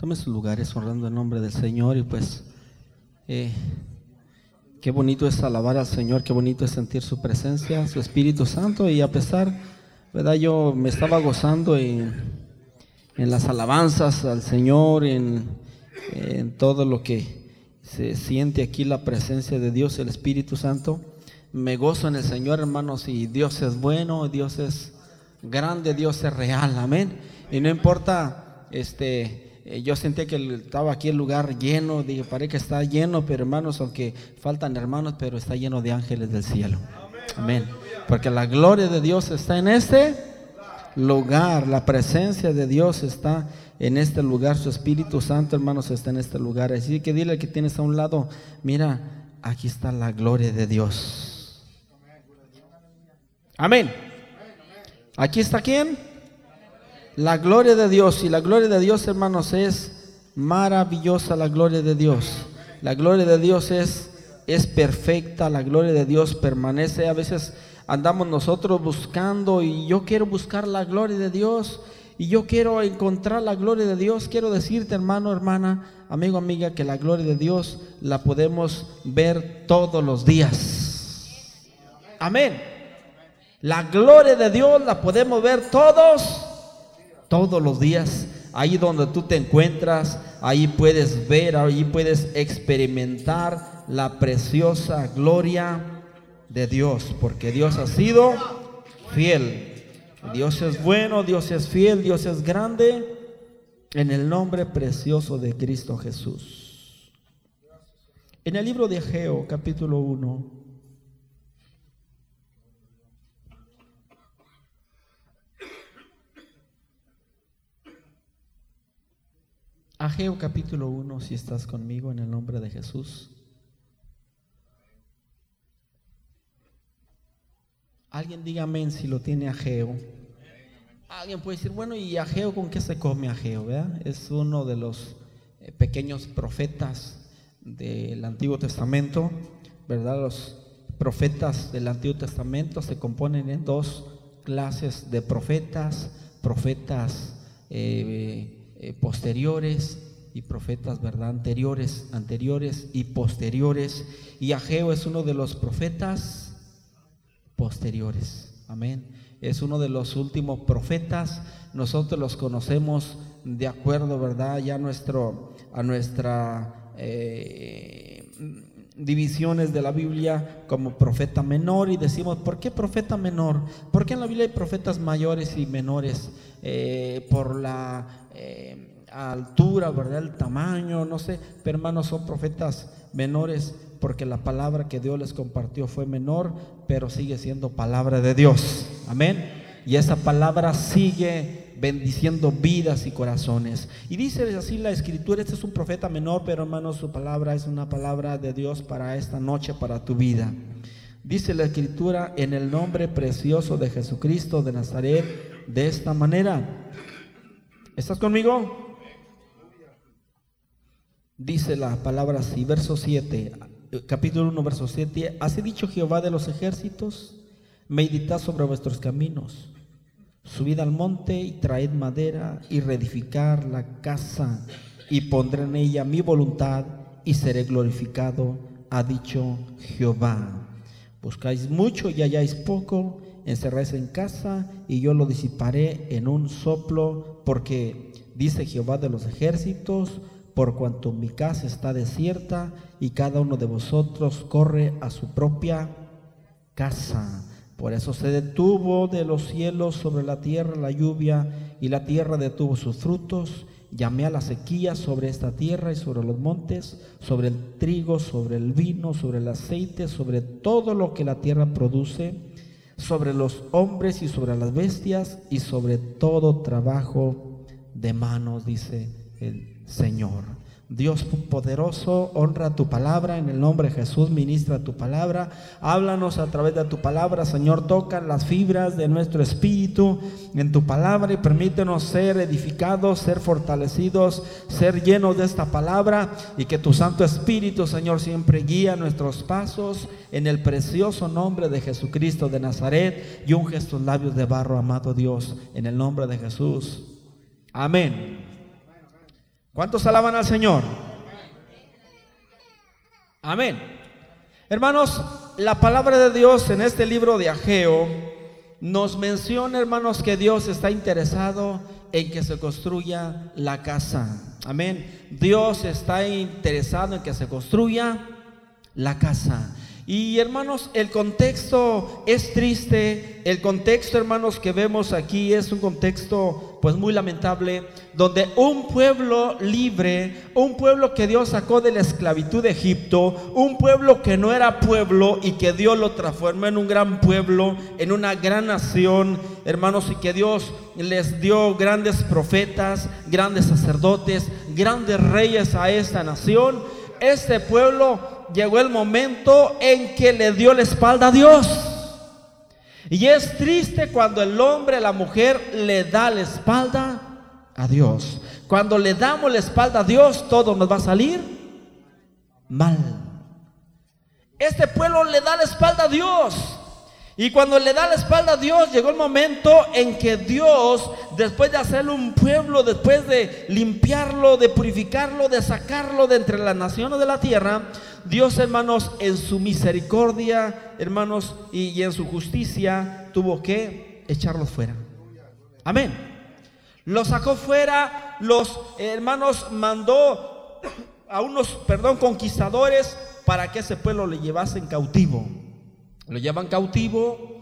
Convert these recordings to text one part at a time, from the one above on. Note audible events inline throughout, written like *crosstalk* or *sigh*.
Tome sus lugares honrando el nombre del Señor y pues eh, qué bonito es alabar al Señor, qué bonito es sentir su presencia, su Espíritu Santo y a pesar, ¿verdad? Yo me estaba gozando en, las alabanzas al Señor, en todo lo que se siente aquí la presencia de Dios, el Espíritu Santo. Me gozo en el Señor, hermanos, y Dios es bueno, Dios es grande, Dios es real, amén. Y no importa, este, eh, yo sentía que estaba aquí el lugar lleno, dije, parece que está lleno, pero hermanos, aunque faltan hermanos, pero está lleno de ángeles del cielo. Amén. Porque la gloria de Dios está en este lugar, la presencia de Dios está en este lugar, su Espíritu Santo, hermanos, está en este lugar. Así que dile al que tienes a un lado, mira, aquí está la gloria de Dios. Amén. Aquí está quién? La gloria de Dios. Y la gloria de Dios, hermanos, es maravillosa la gloria de Dios. La gloria de Dios es, es perfecta, la gloria de Dios permanece. A veces andamos nosotros buscando y yo quiero buscar la gloria de Dios y yo quiero encontrar la gloria de Dios. Quiero decirte, hermano, hermana, amigo, amiga, que la gloria de Dios la podemos ver todos los días. Amén. La gloria de Dios la podemos ver todos todos los días. Ahí donde tú te encuentras, ahí puedes ver, ahí puedes experimentar la preciosa gloria de Dios, porque Dios ha sido fiel. Dios es bueno, Dios es fiel, Dios es grande, en el nombre precioso de Cristo Jesús. En el libro de Ageo, capítulo 1, Ageo capítulo 1, si estás conmigo en el nombre de Jesús. Alguien dígame si lo tiene Ageo. Alguien puede decir, bueno, ¿y Ageo con qué se come Ageo? Es uno de los eh, pequeños profetas del Antiguo Testamento, ¿verdad? Los profetas del Antiguo Testamento se componen en dos clases de profetas, profetas eh, eh, posteriores y profetas, ¿verdad? Anteriores, anteriores y posteriores. Y Ageo es uno de los profetas posteriores. Amén. Es uno de los últimos profetas. Nosotros los conocemos de acuerdo, ¿verdad? Ya nuestro, a nuestra eh, divisiones de la Biblia como profeta menor y decimos, ¿por qué profeta menor? Porque en la Biblia hay profetas mayores y menores eh, por la eh, altura, ¿verdad? El tamaño, no sé, pero hermanos son profetas menores porque la palabra que Dios les compartió fue menor, pero sigue siendo palabra de Dios. Amén. Y esa palabra sigue bendiciendo vidas y corazones. Y dice así la escritura, este es un profeta menor, pero hermanos, su palabra es una palabra de Dios para esta noche, para tu vida. Dice la escritura en el nombre precioso de Jesucristo de Nazaret, de esta manera. ¿Estás conmigo? Dice la palabra así, verso 7, capítulo 1, verso 7. Así dicho Jehová de los ejércitos, meditad sobre vuestros caminos, subid al monte y traed madera y reedificar la casa y pondré en ella mi voluntad y seré glorificado, ha dicho Jehová. Buscáis mucho y halláis poco, encerráis en casa y yo lo disiparé en un soplo, porque dice Jehová de los ejércitos, por cuanto mi casa está desierta y cada uno de vosotros corre a su propia casa. Por eso se detuvo de los cielos sobre la tierra la lluvia y la tierra detuvo sus frutos. Llamé a la sequía sobre esta tierra y sobre los montes, sobre el trigo, sobre el vino, sobre el aceite, sobre todo lo que la tierra produce sobre los hombres y sobre las bestias y sobre todo trabajo de manos, dice el Señor. Dios poderoso, honra tu palabra, en el nombre de Jesús ministra tu palabra, háblanos a través de tu palabra, Señor, toca las fibras de nuestro espíritu en tu palabra y permítenos ser edificados, ser fortalecidos, ser llenos de esta palabra y que tu Santo Espíritu, Señor, siempre guía nuestros pasos en el precioso nombre de Jesucristo de Nazaret y unge estos labios de barro, amado Dios, en el nombre de Jesús. Amén. ¿Cuántos alaban al Señor? Amén. Hermanos, la palabra de Dios en este libro de Ageo nos menciona, hermanos, que Dios está interesado en que se construya la casa. Amén. Dios está interesado en que se construya la casa. Y hermanos, el contexto es triste, el contexto hermanos que vemos aquí es un contexto pues muy lamentable, donde un pueblo libre, un pueblo que Dios sacó de la esclavitud de Egipto, un pueblo que no era pueblo y que Dios lo transformó en un gran pueblo, en una gran nación, hermanos, y que Dios les dio grandes profetas, grandes sacerdotes, grandes reyes a esta nación. Este pueblo llegó el momento en que le dio la espalda a Dios. Y es triste cuando el hombre, la mujer le da la espalda a Dios. Cuando le damos la espalda a Dios, todo nos va a salir mal. Este pueblo le da la espalda a Dios. Y cuando le da la espalda a Dios, llegó el momento en que Dios, después de hacerle un pueblo, después de limpiarlo, de purificarlo, de sacarlo de entre las naciones de la tierra, Dios, hermanos, en su misericordia, hermanos, y, en su justicia, tuvo que echarlos fuera. Amén. Los sacó fuera, los hermanos mandó a unos, perdón, conquistadores para que ese pueblo le llevasen cautivo. Lo llevan cautivo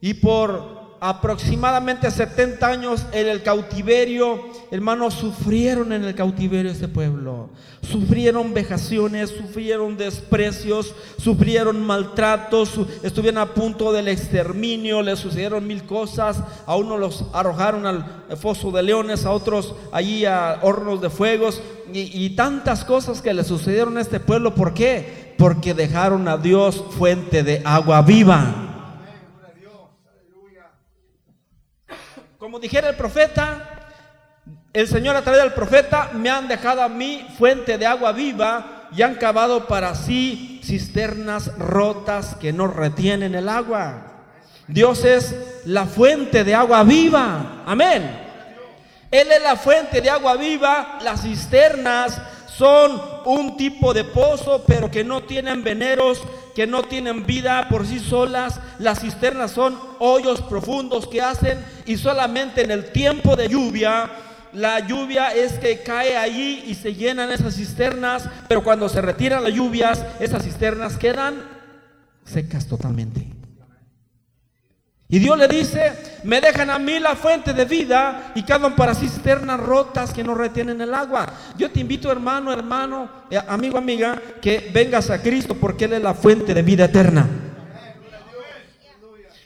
y por aproximadamente 70 años en el cautiverio, hermanos, sufrieron en el cautiverio este pueblo. Sufrieron vejaciones, sufrieron desprecios, sufrieron maltratos, estuvieron a punto del exterminio, les sucedieron mil cosas. A unos los arrojaron al foso de leones, a otros allí a hornos de fuegos y, y tantas cosas que le sucedieron a este pueblo. ¿Por qué? Porque dejaron a Dios fuente de agua viva. Como dijera el profeta, el Señor a través del profeta me han dejado a mí fuente de agua viva y han cavado para sí cisternas rotas que no retienen el agua. Dios es la fuente de agua viva. Amén. Él es la fuente de agua viva. Las cisternas son un tipo de pozo, pero que no tienen veneros, que no tienen vida por sí solas. Las cisternas son hoyos profundos que hacen y solamente en el tiempo de lluvia, la lluvia es que cae allí y se llenan esas cisternas, pero cuando se retiran las lluvias, esas cisternas quedan secas totalmente. Y Dios le dice, me dejan a mí la fuente de vida y cavan para cisternas rotas que no retienen el agua. Yo te invito, hermano, hermano, eh, amigo, amiga, que vengas a Cristo porque Él es la fuente de vida eterna.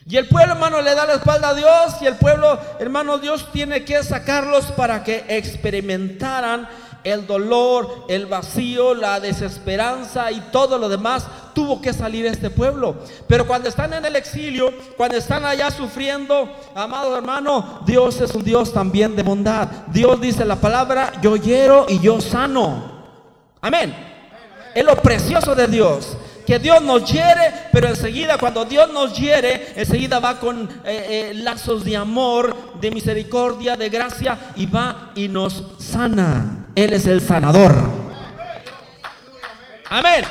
Y el pueblo, hermano, le da la espalda a Dios y el pueblo, hermano, Dios tiene que sacarlos para que experimentaran el dolor, el vacío, la desesperanza y todo lo demás, tuvo que salir este pueblo. Pero cuando están en el exilio, cuando están allá sufriendo, amado hermano, Dios es un Dios también de bondad. Dios dice la palabra, yo hiero y yo sano. Amén. Es lo precioso de Dios que Dios nos hiere, pero enseguida cuando Dios nos hiere, enseguida va con eh, eh, lazos de amor, de misericordia, de gracia y va y nos sana. Él es el sanador. Amén.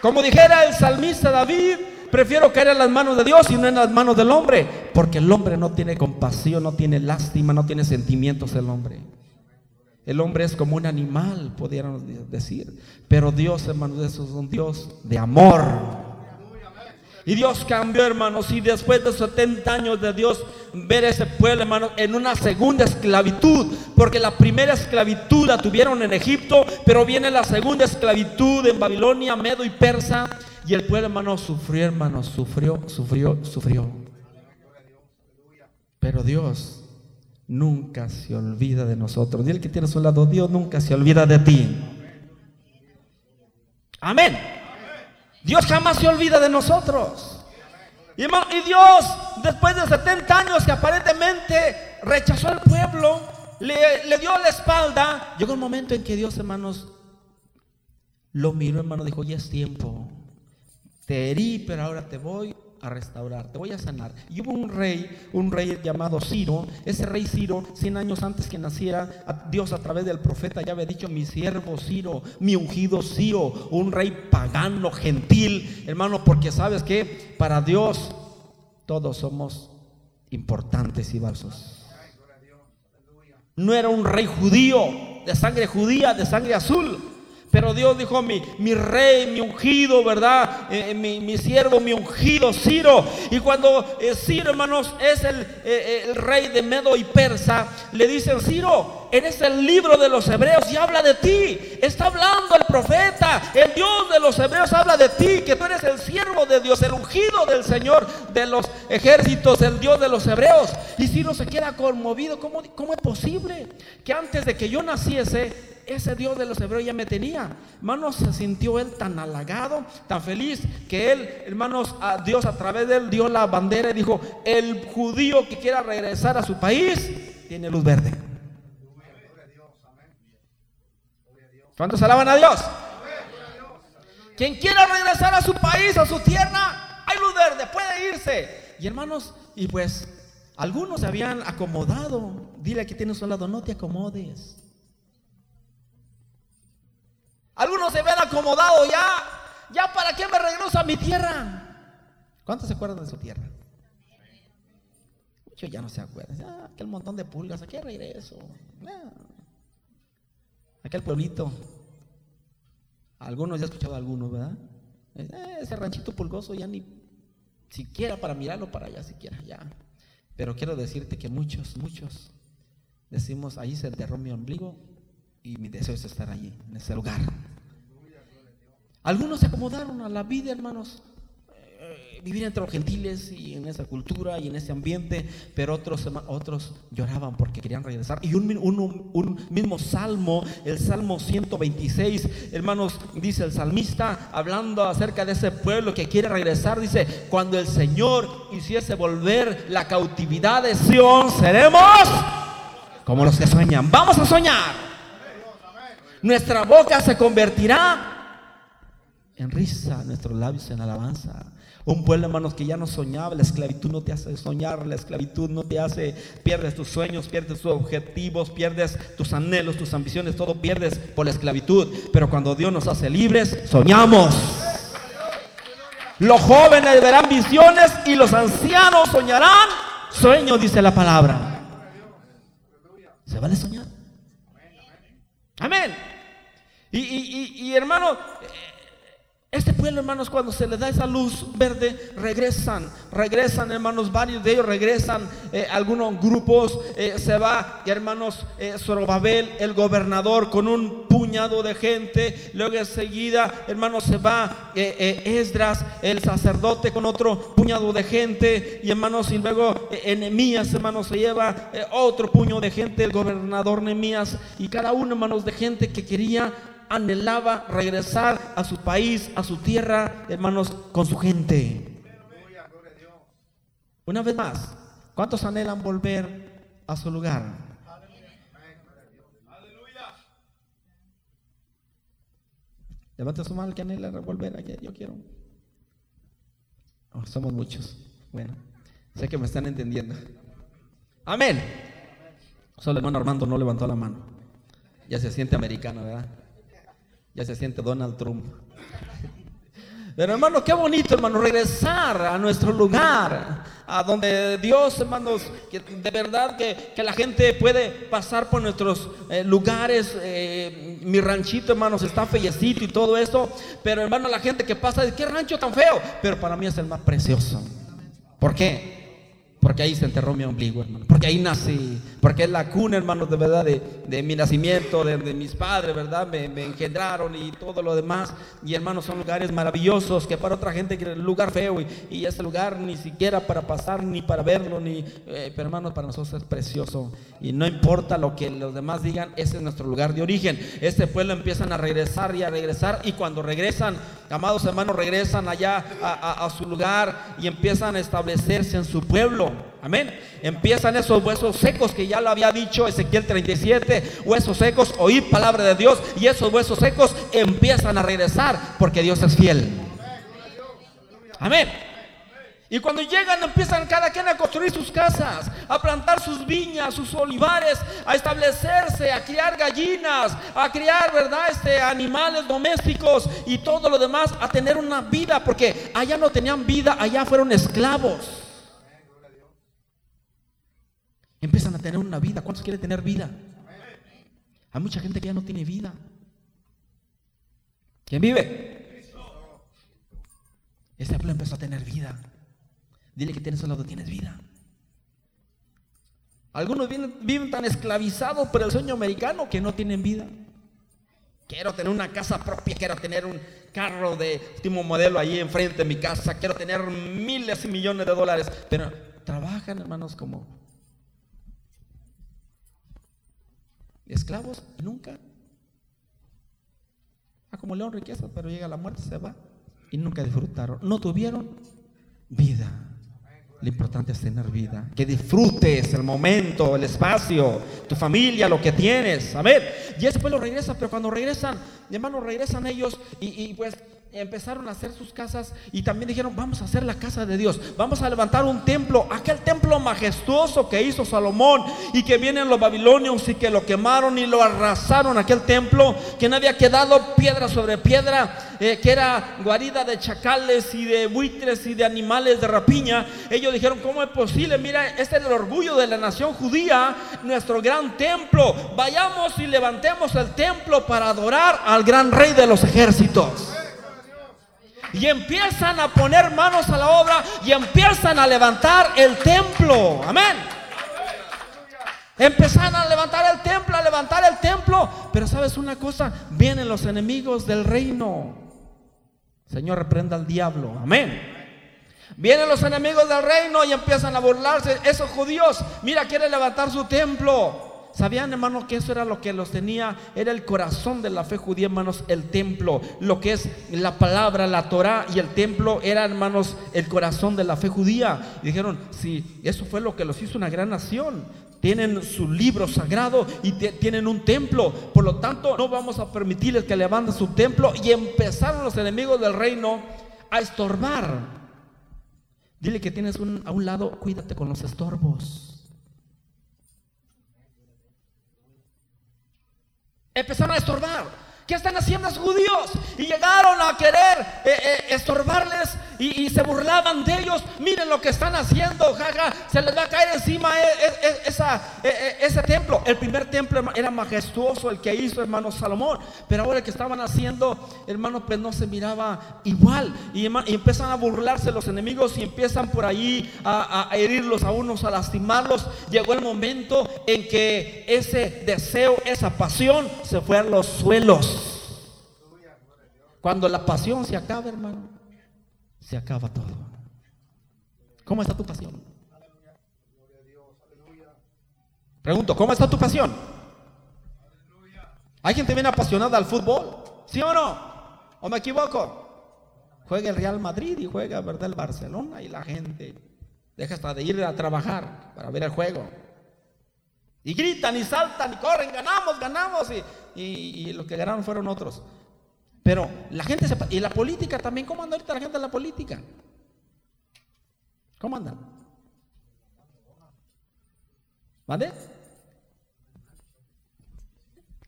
Como dijera el salmista David, prefiero caer en las manos de Dios y no en las manos del hombre, porque el hombre no tiene compasión, no tiene lástima, no tiene sentimientos el hombre. El hombre es como un animal, pudiéramos decir. Pero Dios, hermanos, es un Dios de amor. Y Dios cambió, hermanos. Y después de 70 años de Dios ver ese pueblo, hermanos, en una segunda esclavitud. Porque la primera esclavitud la tuvieron en Egipto, pero viene la segunda esclavitud en Babilonia, Medo y Persa. Y el pueblo, hermanos, sufrió, hermanos, sufrió, sufrió, sufrió. Pero Dios nunca se olvida de nosotros. Dile que tiene a su lado, Dios nunca se olvida de ti. Amén. Dios jamás se olvida de nosotros. Y, Dios, después de 70 años que aparentemente rechazó al pueblo, le, le dio la espalda, llegó un momento en que Dios, hermanos, lo miró, hermano, dijo, ya es tiempo. Te herí, pero ahora te voy a restaurar, te voy a sanar. Y hubo un rey, un rey llamado Ciro. Ese rey Ciro, 100 años antes que naciera, Dios a través del profeta ya había dicho, mi siervo Ciro, mi ungido Ciro, un rey pagano, gentil, hermano, porque sabes que para Dios todos somos importantes y valiosos. No era un rey judío, de sangre judía, de sangre azul. Pero Dios dijo, mi, mi rey, mi ungido, ¿verdad? Eh, mi, siervo, mi ungido, Ciro. Y cuando eh, Ciro, hermanos, es el, eh, el, rey de Medo y Persa, le dicen, Ciro, eres el libro de los hebreos y habla de ti. Está hablando el profeta, el Dios de los hebreos habla de ti, que tú eres el siervo de Dios, el ungido del Señor de los ejércitos, el Dios de los hebreos. Y Ciro se queda conmovido. ¿Cómo, cómo es posible que antes de que yo naciese, ese Dios de los hebreos ya me tenía. Hermanos, se sintió él tan halagado, tan feliz, que él, hermanos, a Dios a través de él dio la bandera y dijo, el judío que quiera regresar a su país, tiene luz verde. ¿Cuántos alaban a Dios? Quien quiera regresar a su país, a su tierra, hay luz verde, puede irse. Y hermanos, y pues algunos se habían acomodado. Dile que tienes un lado, no te acomodes. Algunos se ven acomodados ya. ¿Ya para qué me regreso a mi tierra? ¿Cuántos se acuerdan de su tierra? Muchos ya no se acuerdan. Ah, aquel montón de pulgas, ¿a qué regreso? Ah. Aquel pueblito. Algunos ya he escuchado algunos, ¿verdad? Eh, ese ranchito pulgoso ya ni siquiera para mirarlo para allá, siquiera ya. Pero quiero decirte que muchos, muchos decimos, ahí se enterró mi ombligo y mi deseo es estar allí, en ese lugar. Algunos se acomodaron a la vida, hermanos, vivir entre los gentiles y en esa cultura y en ese ambiente, pero otros, otros lloraban porque querían regresar. Y un, mismo salmo, el Salmo 126, hermanos, dice el salmista, hablando acerca de ese pueblo que quiere regresar, dice, cuando el Señor hiciese volver la cautividad de Sión, seremos como los que sueñan. Vamos a soñar. Nuestra boca se convertirá en risa, nuestros labios en alabanza. Un pueblo, hermanos, que ya no soñaba, la esclavitud no te hace soñar, la esclavitud no te hace, pierdes tus sueños, pierdes tus objetivos, pierdes tus anhelos, tus ambiciones, todo pierdes por la esclavitud. Pero cuando Dios nos hace libres, soñamos. Los jóvenes verán visiones y los ancianos soñarán sueños, dice la palabra. ¿Se vale soñar? Amén. Y, y, y, hermano, este pueblo, hermanos, cuando se le da esa luz verde, regresan, regresan, hermanos, varios de ellos regresan, eh, algunos grupos, eh, se va, hermanos, eh, Zorobabel, el gobernador, con un puñado de gente, luego enseguida, hermanos, se va Esdras, el sacerdote, con otro puñado de gente, y hermanos, y luego Enemías, hermanos, se lleva otro puño de gente, el gobernador Nemías, y cada uno, hermanos, de gente que quería anhelaba regresar a su país, a su tierra, hermanos, con su gente. Una vez más, ¿cuántos anhelan volver a su lugar? Levante su mano que anhela volver aquí. Yo quiero. Oh, somos muchos. Bueno, sé que me están entendiendo. Amén. Solo el hermano Armando no levantó la mano. Ya se siente americano, ¿verdad? Ya se siente Donald Trump. Pero hermano, qué bonito, hermano, regresar a nuestro lugar, a donde Dios, hermanos, que de verdad que, la gente puede pasar por nuestros eh, lugares. Eh, mi ranchito, hermanos, está fellecito y todo eso. Pero hermano, la gente que pasa dice, qué rancho tan feo. Pero para mí es el más precioso. ¿Por qué? Porque ahí se enterró mi ombligo, hermano. Porque ahí nací. Porque es la cuna, hermano, de verdad, de, mi nacimiento, de, mis padres, ¿verdad? Me, engendraron y todo lo demás. Y hermanos, son lugares maravillosos que para otra gente es lugar feo. Y, ese lugar ni siquiera para pasar, ni para verlo, ni. Eh, pero hermanos, para nosotros es precioso. Y no importa lo que los demás digan, ese es nuestro lugar de origen. Este pueblo empiezan a regresar y a regresar. Y cuando regresan, amados hermanos, regresan allá a su lugar y empiezan a establecerse en su pueblo. Amén. Empiezan esos huesos secos que ya lo había dicho Ezequiel 37, huesos secos, oír palabra de Dios y esos huesos secos empiezan a regresar porque Dios es fiel. Amén. Y cuando llegan empiezan cada quien a construir sus casas, a plantar sus viñas, sus olivares, a establecerse, a criar gallinas, a criar, ¿verdad? Este animales domésticos y todo lo demás, a tener una vida, porque allá no tenían vida, allá fueron esclavos. Empiezan a tener una vida. ¿Cuántos quieren tener vida? Hay mucha gente que ya no tiene vida. ¿Quién vive? Ese pueblo empezó a tener vida. Dile que tienes al lado, tienes vida. Algunos viven, tan esclavizados por el sueño americano que no tienen vida. Quiero tener una casa propia, quiero tener un carro de último modelo ahí enfrente de mi casa, quiero tener miles y millones de dólares, pero trabajan, hermanos, como esclavos y nunca. León riqueza, pero llega la muerte, se va y nunca disfrutaron. No tuvieron vida. Lo importante es tener vida. Que disfrutes el momento, el espacio, tu familia, lo que tienes. A ver, y después lo regresan, pero cuando regresan, hermanos, regresan ellos y, y pues empezaron a hacer sus casas y también dijeron, vamos a hacer la casa de Dios, vamos a levantar un templo, aquel templo majestuoso que hizo Salomón y que vienen los babilonios y que lo quemaron y lo arrasaron, aquel templo que no había quedado piedra sobre piedra, eh, que era guarida de chacales y de buitres y de animales de rapiña. Ellos dijeron, ¿cómo es posible? Mira, este es el orgullo de la nación judía, nuestro gran templo. Vayamos y levantemos el templo para adorar al gran rey de los ejércitos y empiezan a poner manos a la obra y empiezan a levantar el templo. Amén. Empezaron a levantar el templo, a levantar el templo. Pero sabes una cosa, vienen los enemigos del reino. Señor, reprenda al diablo. Amén. Vienen los enemigos del reino y empiezan a burlarse. Esos judíos, mira, quieren levantar su templo. ¿Sabían, hermanos, que eso era lo que los tenía? Era el corazón de la fe judía, hermanos, el templo. Lo que es la palabra, la Torah y el templo era, hermanos, el corazón de la fe judía. Y dijeron, si eso fue lo que los hizo una gran nación. Tienen su libro sagrado y tienen un templo. Por lo tanto, no vamos a permitirles que levanten su templo. Y empezaron los enemigos del reino a estorbar. Dile que tienes a un lado, cuídate con los estorbos. Empezaron a estorbar. ¿Qué están haciendo los judíos? Y llegaron a querer eh, eh, estorbarles y, se burlaban de ellos. Miren lo que están haciendo, jaja, se les va a caer encima eh, ese templo. El primer templo era majestuoso, el que hizo hermano Salomón. Pero ahora que estaban haciendo, hermano, pues no se miraba igual. Y, empiezan a burlarse los enemigos y empiezan por ahí a, a herirlos a unos, a lastimarlos. Llegó el momento en que ese deseo, esa pasión se fue a los suelos. Cuando la pasión se acaba, hermano, se acaba todo. ¿Cómo está tu pasión? Pregunto, ¿cómo está tu pasión? ¿Hay gente bien apasionada al fútbol? ¿Sí o no? ¿O me equivoco? Juega el Real Madrid y juega ¿verdad? el Barcelona y la gente deja hasta de ir a trabajar para ver el juego. Y gritan y saltan y corren, ganamos, ganamos. Y, y, los que ganaron fueron otros. Pero la gente se, y la política también, ¿cómo anda ahorita la gente en la política? ¿Cómo andan? ¿Vale?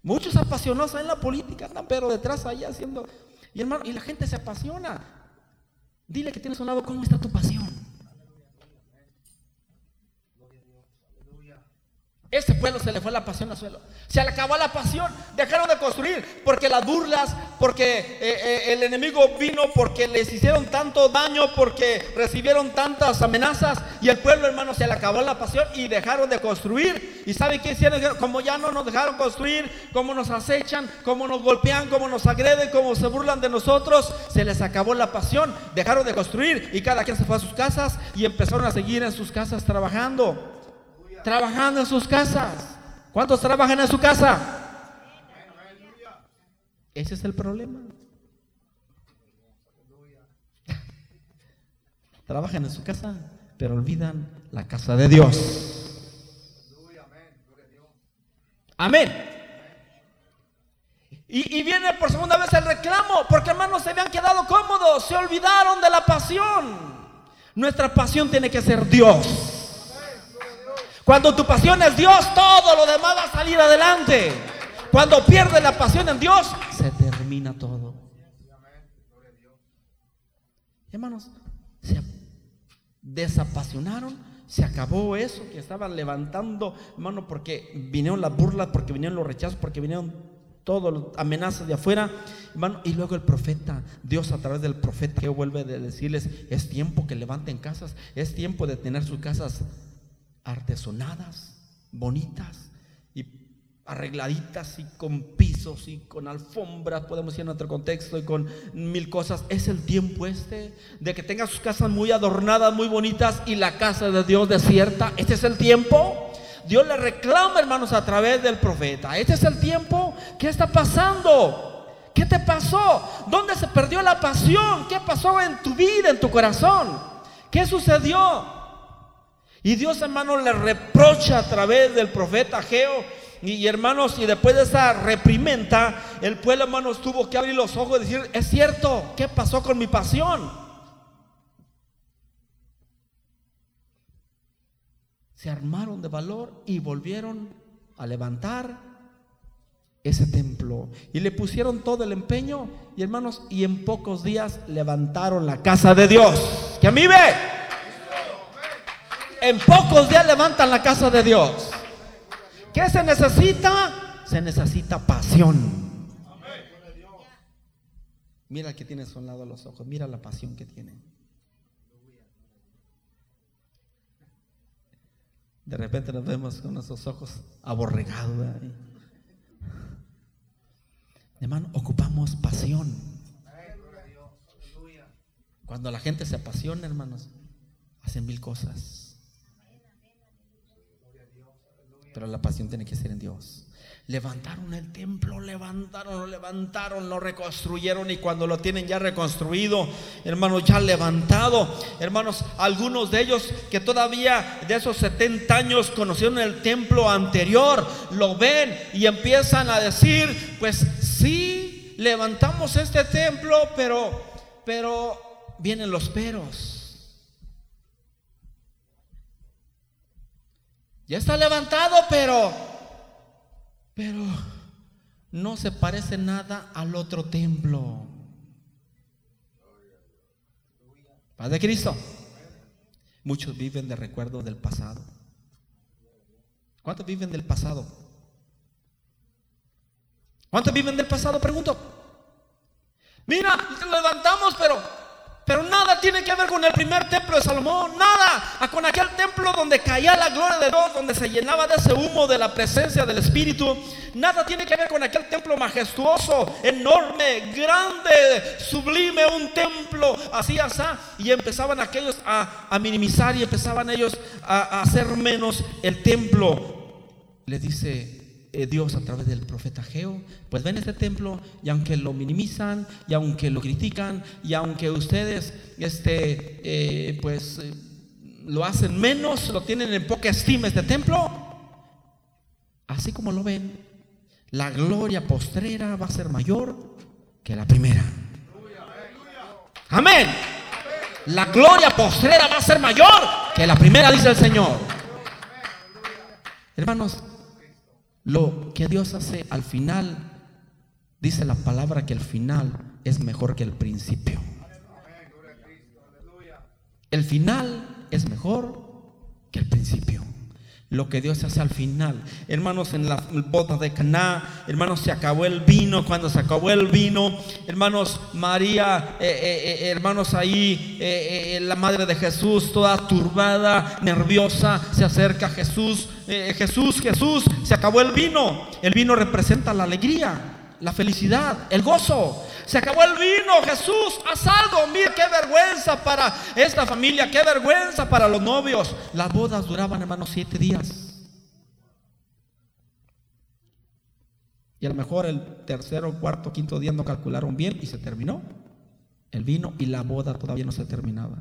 Muchos apasionados en la política andan, pero detrás ahí haciendo. Y hermano, y la gente se apasiona. Dile que tienes un lado, ¿cómo está tu pasión? Este pueblo se le fue la pasión al suelo. Se le acabó la pasión. Dejaron de construir porque las burlas, porque eh, eh, el enemigo vino, porque les hicieron tanto daño, porque recibieron tantas amenazas. Y el pueblo, hermano, se le acabó la pasión y dejaron de construir. ¿Y sabe qué hicieron? Como ya no nos dejaron construir, como nos acechan, como nos golpean, como nos agreden, como se burlan de nosotros, se les acabó la pasión. Dejaron de construir y cada quien se fue a sus casas y empezaron a seguir en sus casas trabajando trabajando en sus casas. ¿Cuántos trabajan en su casa? Ese es el problema. *laughs* Trabajan en su casa, pero olvidan la casa de Dios. Amén. Y, y, viene por segunda vez el reclamo, porque hermanos se habían quedado cómodos, se olvidaron de la pasión. Nuestra pasión tiene que ser Dios. Cuando tu pasión es Dios, todo lo demás va a salir adelante. Cuando pierdes la pasión en Dios, se termina todo. Hermanos, se desapasionaron, se acabó eso que estaban levantando, hermano, porque vinieron las burlas, porque vinieron los rechazos, porque vinieron todas las amenazas de afuera, hermano, y luego el profeta, Dios a través del profeta vuelve a decirles, es tiempo que levanten casas, es tiempo de tener sus casas artesonadas, bonitas, arregladitas y con pisos y con alfombras, podemos decir en otro contexto, y con mil cosas. Es el tiempo este de que tenga sus casas muy adornadas, muy bonitas y la casa de Dios desierta. Este es el tiempo. Dios le reclama, hermanos, a través del profeta. Este es el tiempo. ¿Qué está pasando? ¿Qué te pasó? ¿Dónde se perdió la pasión? ¿Qué pasó en tu vida, en tu corazón? ¿Qué sucedió? Y Dios, hermano, le reprocha a través del profeta Geo y, hermanos, y después de esa reprimenda, el pueblo, hermanos, tuvo que abrir los ojos y decir, es cierto, ¿qué pasó con mi pasión? Se armaron de valor y volvieron a levantar ese templo. Y le pusieron todo el empeño, y hermanos, y en pocos días levantaron la casa de Dios. Que a mí ve. En pocos días levantan la casa de Dios. ¿Qué se necesita? Se necesita pasión. Mira que tiene a su lado los ojos, mira la pasión que tiene. De repente nos vemos con esos ojos aborregados. Hermano, ocupamos pasión. Cuando la gente se apasiona, hermanos, hacen mil cosas. Pero la pasión tiene que ser en Dios. Levantaron el templo, levantaron, lo levantaron, lo reconstruyeron y cuando lo tienen ya reconstruido, hermanos, ya levantado, hermanos, algunos de ellos que todavía de esos 70 años conocieron el templo anterior, lo ven y empiezan a decir, pues sí, levantamos este templo, pero, pero vienen los peros. Ya está levantado, pero, pero no se parece nada al otro templo. Padre Cristo. Muchos viven de recuerdos del pasado. ¿Cuántos viven del pasado? ¿Cuántos viven del pasado? Pregunto. Mira, levantamos, pero pero nada tiene que ver con el primer templo de Salomón, nada. Con aquel templo donde caía la gloria de Dios, donde se llenaba de ese humo de la presencia del Espíritu. Nada tiene que ver con aquel templo majestuoso, enorme, grande, sublime, un templo así, así. Y empezaban aquellos a, minimizar y empezaban ellos a, a hacer menos el templo. Le dice eh, Dios a través del profeta Geo, pues ven este templo y aunque lo minimizan y aunque lo critican y aunque ustedes este, eh, pues eh, lo hacen menos, lo tienen en poca estima este templo, así como lo ven, la gloria postrera va a ser mayor que la primera. Amén. La gloria postrera va a ser mayor que la primera, dice el Señor. Hermanos, lo que Dios hace al final, dice la palabra que el final es mejor que el principio. El final es mejor que el principio. Lo que Dios hace al final. Hermanos, en la boda de Caná, hermanos, se acabó el vino. Cuando se acabó el vino, hermanos, María, eh, eh, eh, hermanos, ahí, la madre de Jesús, toda turbada, nerviosa, se acerca a Jesús eh, Jesús, Jesús, se acabó el vino. El vino representa la alegría, la felicidad, el gozo. Se acabó el vino, Jesús, haz algo. Mira qué vergüenza para esta familia, qué vergüenza para los novios. Las bodas duraban, hermanos, siete días. Y a lo mejor el tercero, cuarto, quinto día no calcularon bien y se terminó el vino y la boda todavía no se terminaba.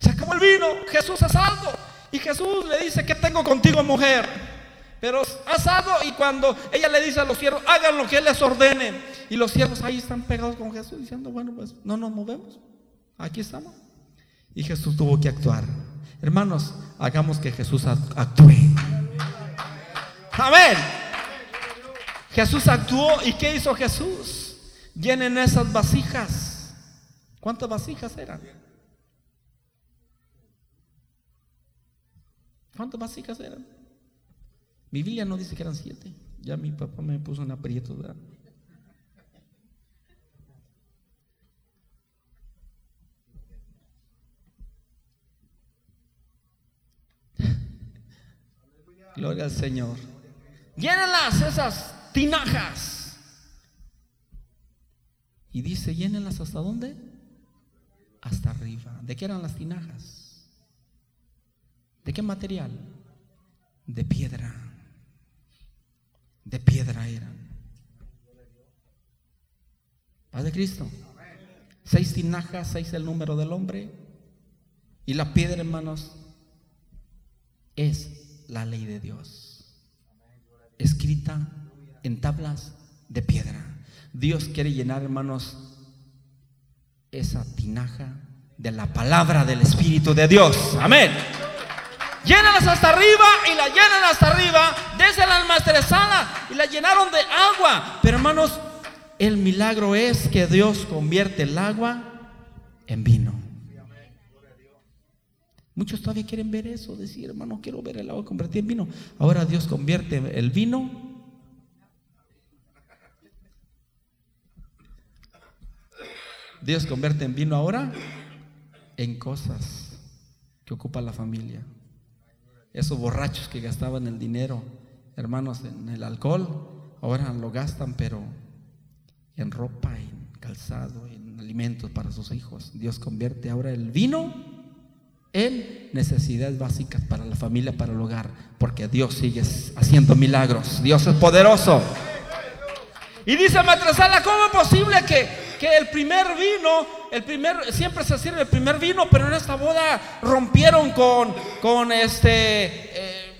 Se acabó el vino, Jesús, haz algo. Y Jesús le dice, ¿qué tengo contigo, mujer? Pero algo y cuando ella le dice a los siervos, hagan lo que les ordene. Y los siervos ahí están pegados con Jesús diciendo, bueno, pues no nos movemos. Aquí estamos. Y Jesús tuvo que actuar. Hermanos, hagamos que Jesús actúe. Amén. Jesús actuó y ¿qué hizo Jesús? Llenen esas vasijas. ¿Cuántas vasijas eran? ¿Cuántas vasijas eran? Mi Biblia no dice que eran siete. Ya mi papá me puso un aprieto. *laughs* Gloria al Señor. Llénenlas esas tinajas. Y dice, llénenlas hasta dónde? Hasta arriba. ¿De qué eran las tinajas? ¿De qué material? De piedra. De piedra eran. Paz de Cristo. Seis tinajas, seis el número del hombre. Y la piedra, hermanos, es la ley de Dios, escrita en tablas de piedra. Dios quiere llenar, hermanos, esa tinaja de la palabra del Espíritu de Dios. Amén. Llénalas hasta arriba y la llenan hasta arriba. Desde la almacenada y la llenaron de agua. Pero hermanos, el milagro es que Dios convierte el agua en vino. Muchos todavía quieren ver eso, decir, hermano, quiero ver el agua convertida en vino. Ahora Dios convierte el vino Dios convierte en vino ahora en cosas que ocupa la familia. Esos borrachos que gastaban el dinero, hermanos, en el alcohol, ahora lo gastan, pero en ropa, en calzado, en alimentos para sus hijos. Dios convierte ahora el vino en necesidades básicas para la familia, para el hogar, porque Dios sigue haciendo milagros. Dios es poderoso. Y dice Matresala, ¿cómo es posible que, que, el primer vino, el primer, siempre se sirve el primer vino, pero en esta boda rompieron con, con este, eh,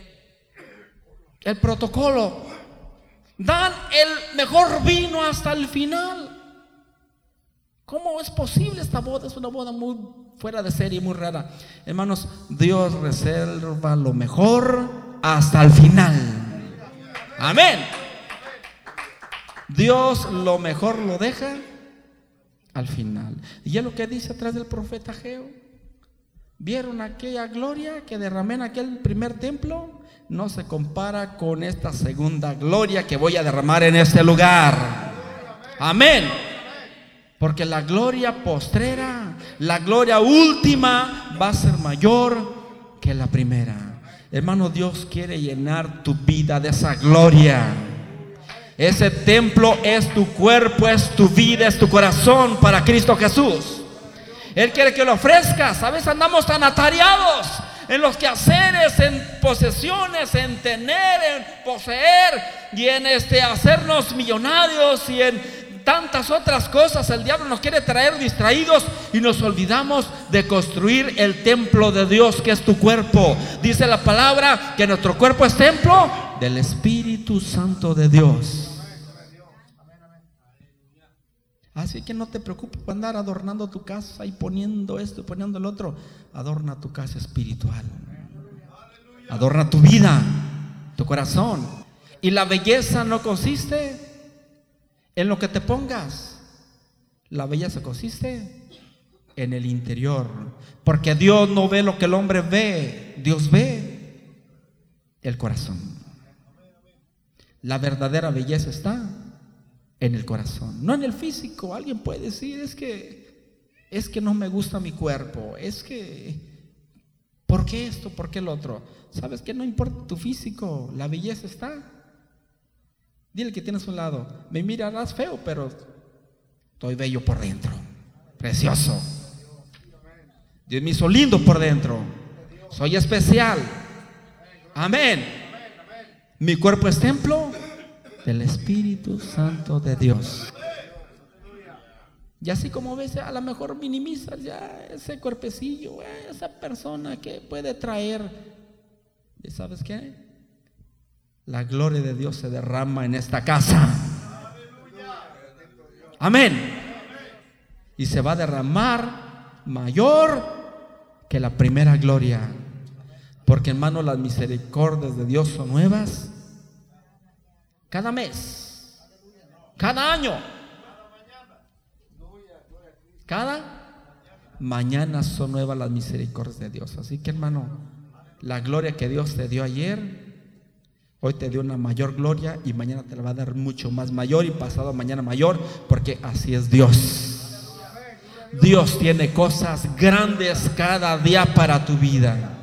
el protocolo? Dan el mejor vino hasta el final. ¿Cómo es posible esta boda? Es una boda muy fuera de serie, muy rara. Hermanos, Dios reserva lo mejor hasta el final. Amén. Dios lo mejor lo deja al final. Y es lo que dice atrás del profeta Geo. ¿Vieron aquella gloria que derramé en aquel primer templo? No se compara con esta segunda gloria que voy a derramar en este lugar. Amén. Porque la gloria postrera, la gloria última va a ser mayor que la primera. Hermano, Dios quiere llenar tu vida de esa gloria. Ese templo es tu cuerpo, es tu vida, es tu corazón para Cristo Jesús. Él quiere que lo ofrezcas. A veces andamos tan atareados en los quehaceres, en posesiones, en tener, en poseer y en este hacernos millonarios y en tantas otras cosas el diablo nos quiere traer distraídos y nos olvidamos de construir el templo de Dios que es tu cuerpo. Dice la palabra que nuestro cuerpo es templo del Espíritu Santo de Dios. Así que no te preocupes por andar adornando tu casa y poniendo esto y poniendo el otro. Adorna tu casa espiritual. Adorna tu vida, tu corazón. Y la belleza no consiste en lo que te pongas. La belleza consiste en el interior. Porque Dios no ve lo que el hombre ve, Dios ve el corazón. La verdadera belleza está en el corazón, no en el físico. Alguien puede decir, es que es que no me gusta mi cuerpo, es que ¿por qué esto? ¿Por qué el otro? ¿Sabes que no importa tu físico? La belleza está Dile que tienes un lado, me mirarás feo, pero estoy bello por dentro, precioso. Dios me hizo lindo por dentro, soy especial. Amén. Mi cuerpo es templo del Espíritu Santo de Dios. Y así como ves, a lo mejor minimizas ya ese cuerpecillo, esa persona que puede traer, ¿sabes qué? la gloria de Dios se derrama en esta casa. Amén. Y se va a derramar mayor que la primera gloria. Porque hermano, las misericordias de Dios son nuevas cada mes, cada año, cada mañana son nuevas las misericordias de Dios. Así que hermano, la gloria que Dios te dio ayer, hoy te dio una mayor gloria y mañana te la va a dar mucho más mayor y pasado mañana mayor, porque así es Dios. Dios tiene cosas grandes cada día para tu vida.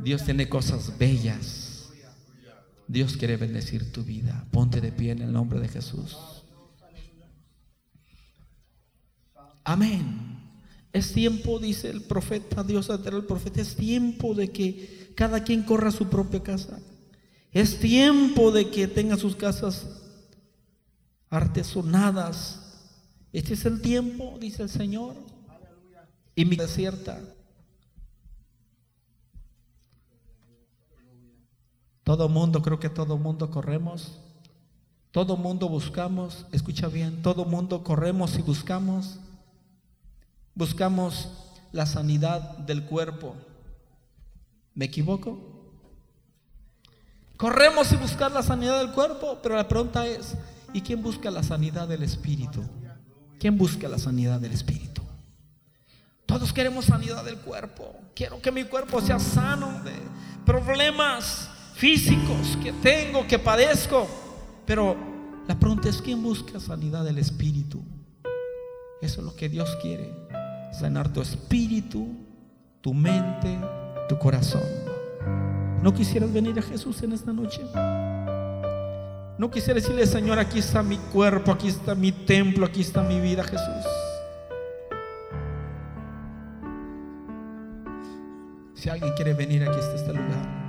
Dios tiene cosas bellas. Dios quiere bendecir tu vida. Ponte de pie en el nombre de Jesús. Amén. Es tiempo, dice el profeta, Dios el profeta, es tiempo de que cada quien corra a su propia casa. Es tiempo de que tenga sus casas artesonadas. Este es el tiempo, dice el Señor. Y mi desierta. Todo mundo, creo que todo mundo corremos. Todo mundo buscamos, escucha bien, todo mundo corremos y buscamos. Buscamos la sanidad del cuerpo. ¿Me equivoco? Corremos y buscar la sanidad del cuerpo, pero la pregunta es, ¿y quién busca la sanidad del espíritu? ¿Quién busca la sanidad del espíritu? Todos queremos sanidad del cuerpo. Quiero que mi cuerpo sea sano de problemas físicos que tengo, que padezco. Pero la pregunta es, ¿quién busca sanidad del espíritu? Eso es lo que Dios quiere. Sanar tu espíritu, tu mente, tu corazón. ¿No quisieras venir a Jesús en esta noche? No quisiera decirle, Señor, aquí está mi cuerpo, aquí está mi templo, aquí está mi vida, Jesús. Si alguien quiere venir, aquí está este lugar.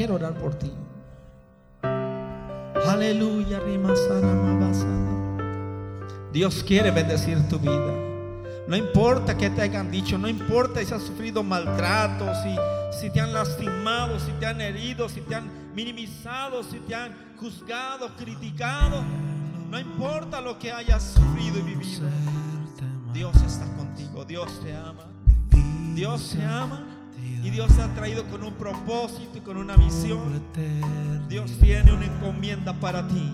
Quiero orar por ti. Aleluya, Dios quiere bendecir tu vida. No importa que te hayan dicho, no importa si has sufrido maltrato, si, si te han lastimado, si te han herido, si te han minimizado, si te han juzgado, criticado. No importa lo que hayas sufrido y vivido. Dios está contigo, Dios te ama. Dios te ama. Y Dios ha traído con un propósito y con una misión. Dios tiene una encomienda para ti.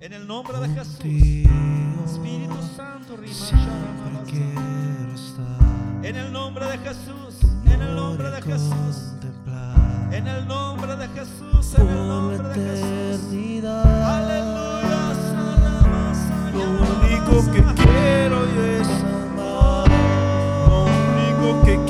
En el nombre de Jesús. Espíritu Santo, En el nombre de Jesús. En el nombre de Jesús. En el nombre de Jesús. En el nombre de Jesús. Aleluya. Lo único que quiero es amar. Lo único que quiero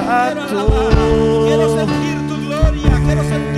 alabar. Quiero sentir tu gloria, quiero sentir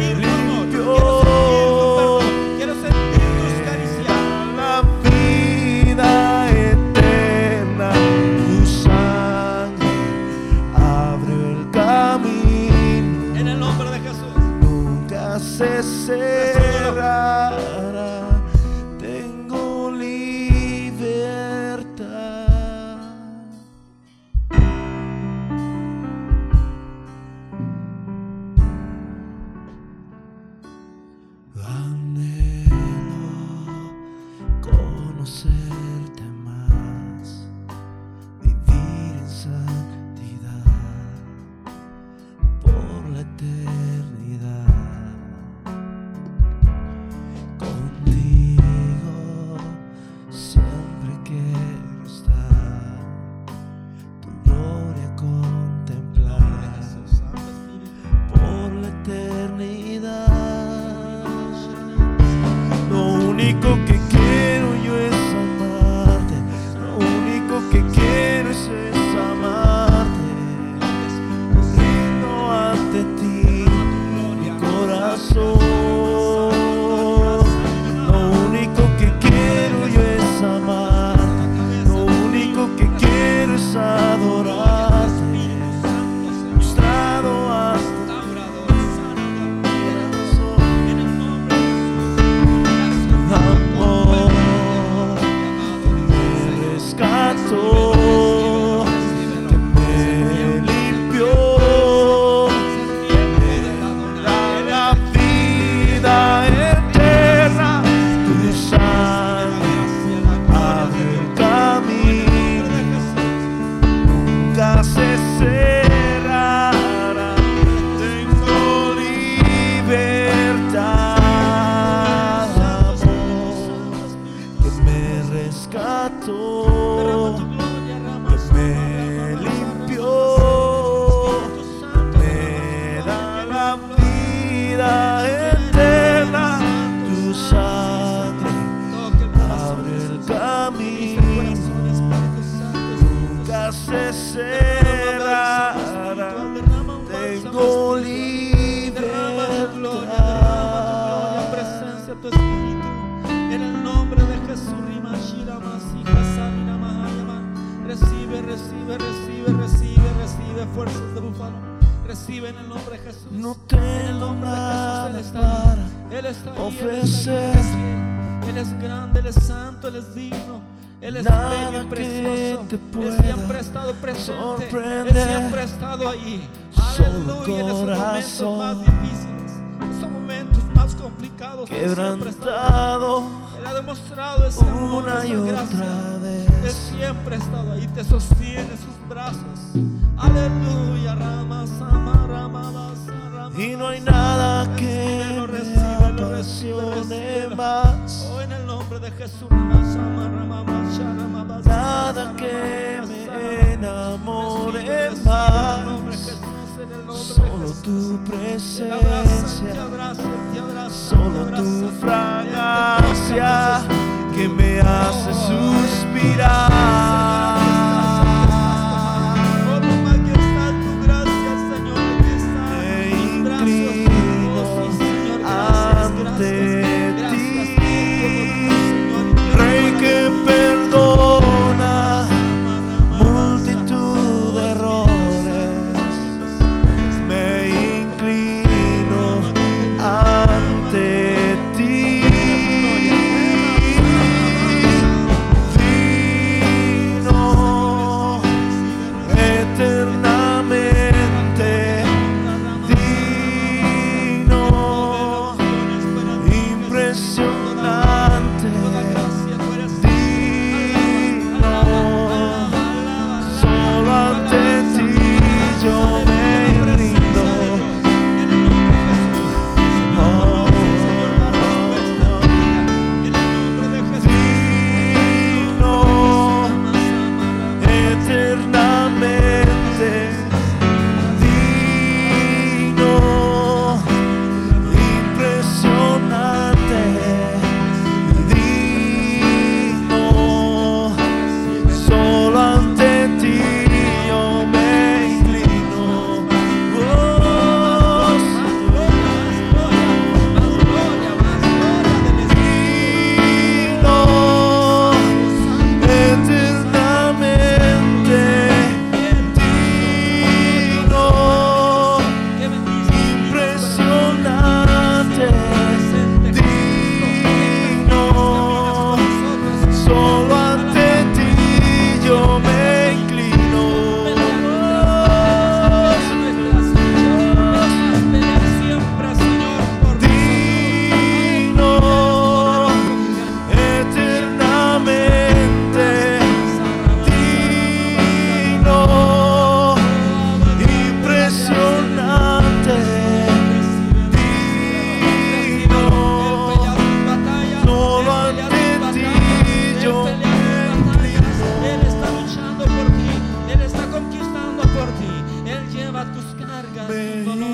sorprende. Él siempre ha estado ahí. Aleluya, en esos momentos más difíciles, en esos momentos más complicados, quebrantado. Él, ha demostrado ese amor, una y otra gracia. vez. Él siempre ha estado ahí, te sostiene sus brazos. Aleluya, Rama, Sama, Rama, Rama Y no hay nada que, que me apasione más nombre de Jesús. Nada que me enamore más. Solo tu presencia, solo tu fragancia que me hace suspirar. baby.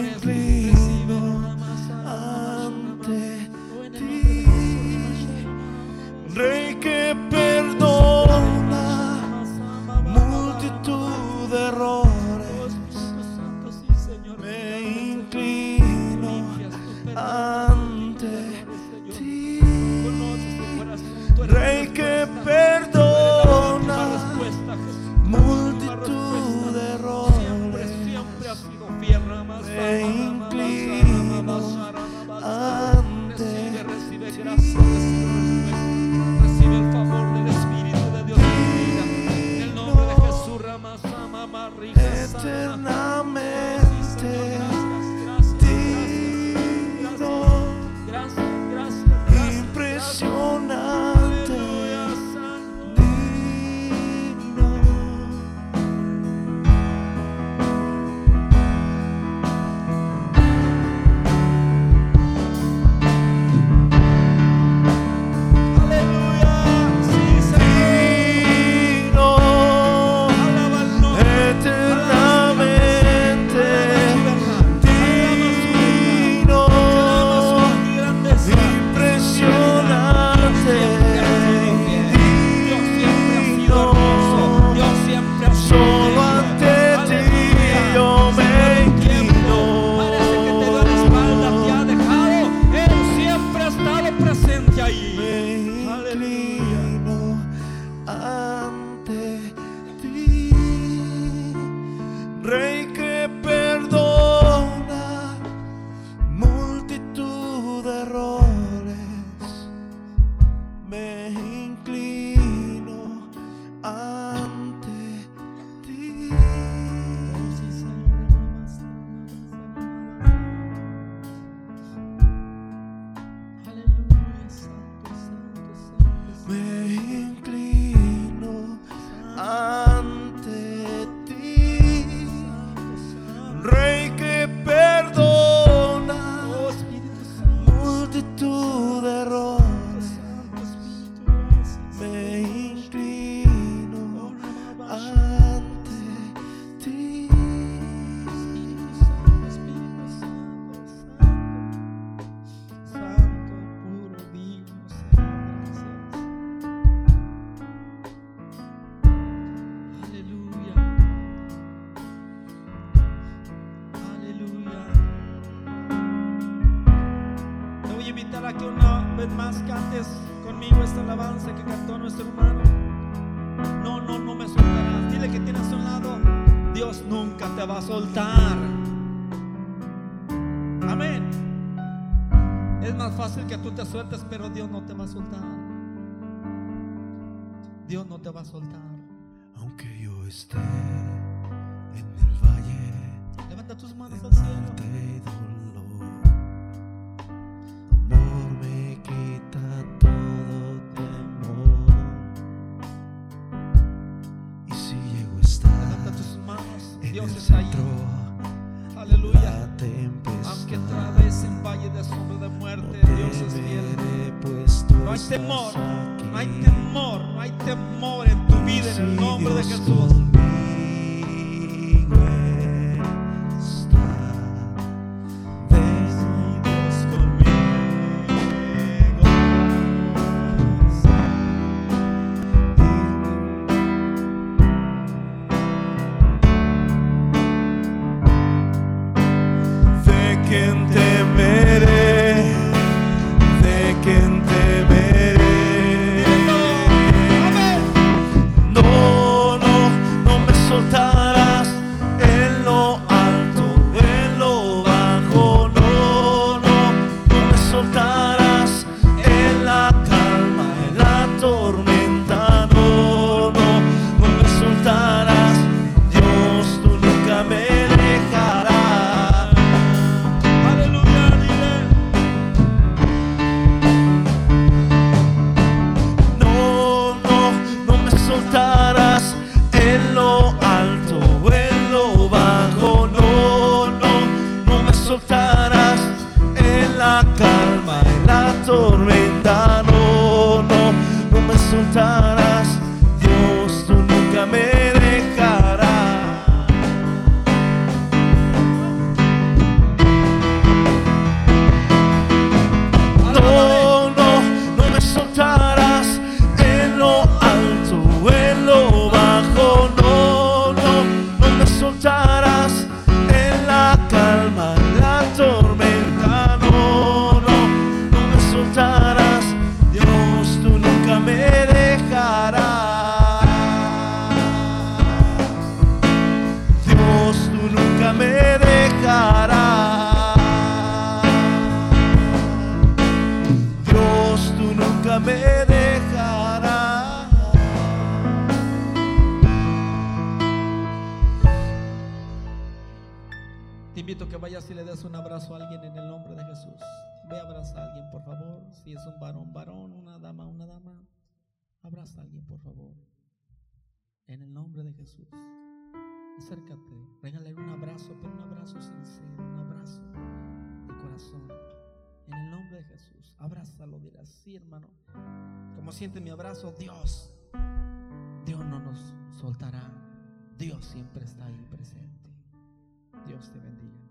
Una vez más cantes conmigo esta alabanza que cantó nuestro hermano. No, no, no me soltarás. Dile que tienes a un lado. Dios nunca te va a soltar. Amén. Es más fácil que tú te sueltes, pero Dios no te va a soltar. Dios no te va a soltar. Aunque yo esté en el valle Levanta tus manos al cielo. Temor, no hay temor invito que vayas y le des un abrazo a alguien en el nombre de Jesús. Ve a abrazar a alguien, por favor. Si es un varón, varón, una dama, una dama. Abraza a alguien, por favor. En el nombre de Jesús. Acércate, regálale un abrazo, pero un abrazo sincero, un abrazo de corazón. En el nombre de Jesús. Abrázalo, dirás, sí, hermano. Como siente mi abrazo, Dios. Dios no nos soltará. Dios siempre está ahí presente. Dios te bendiga.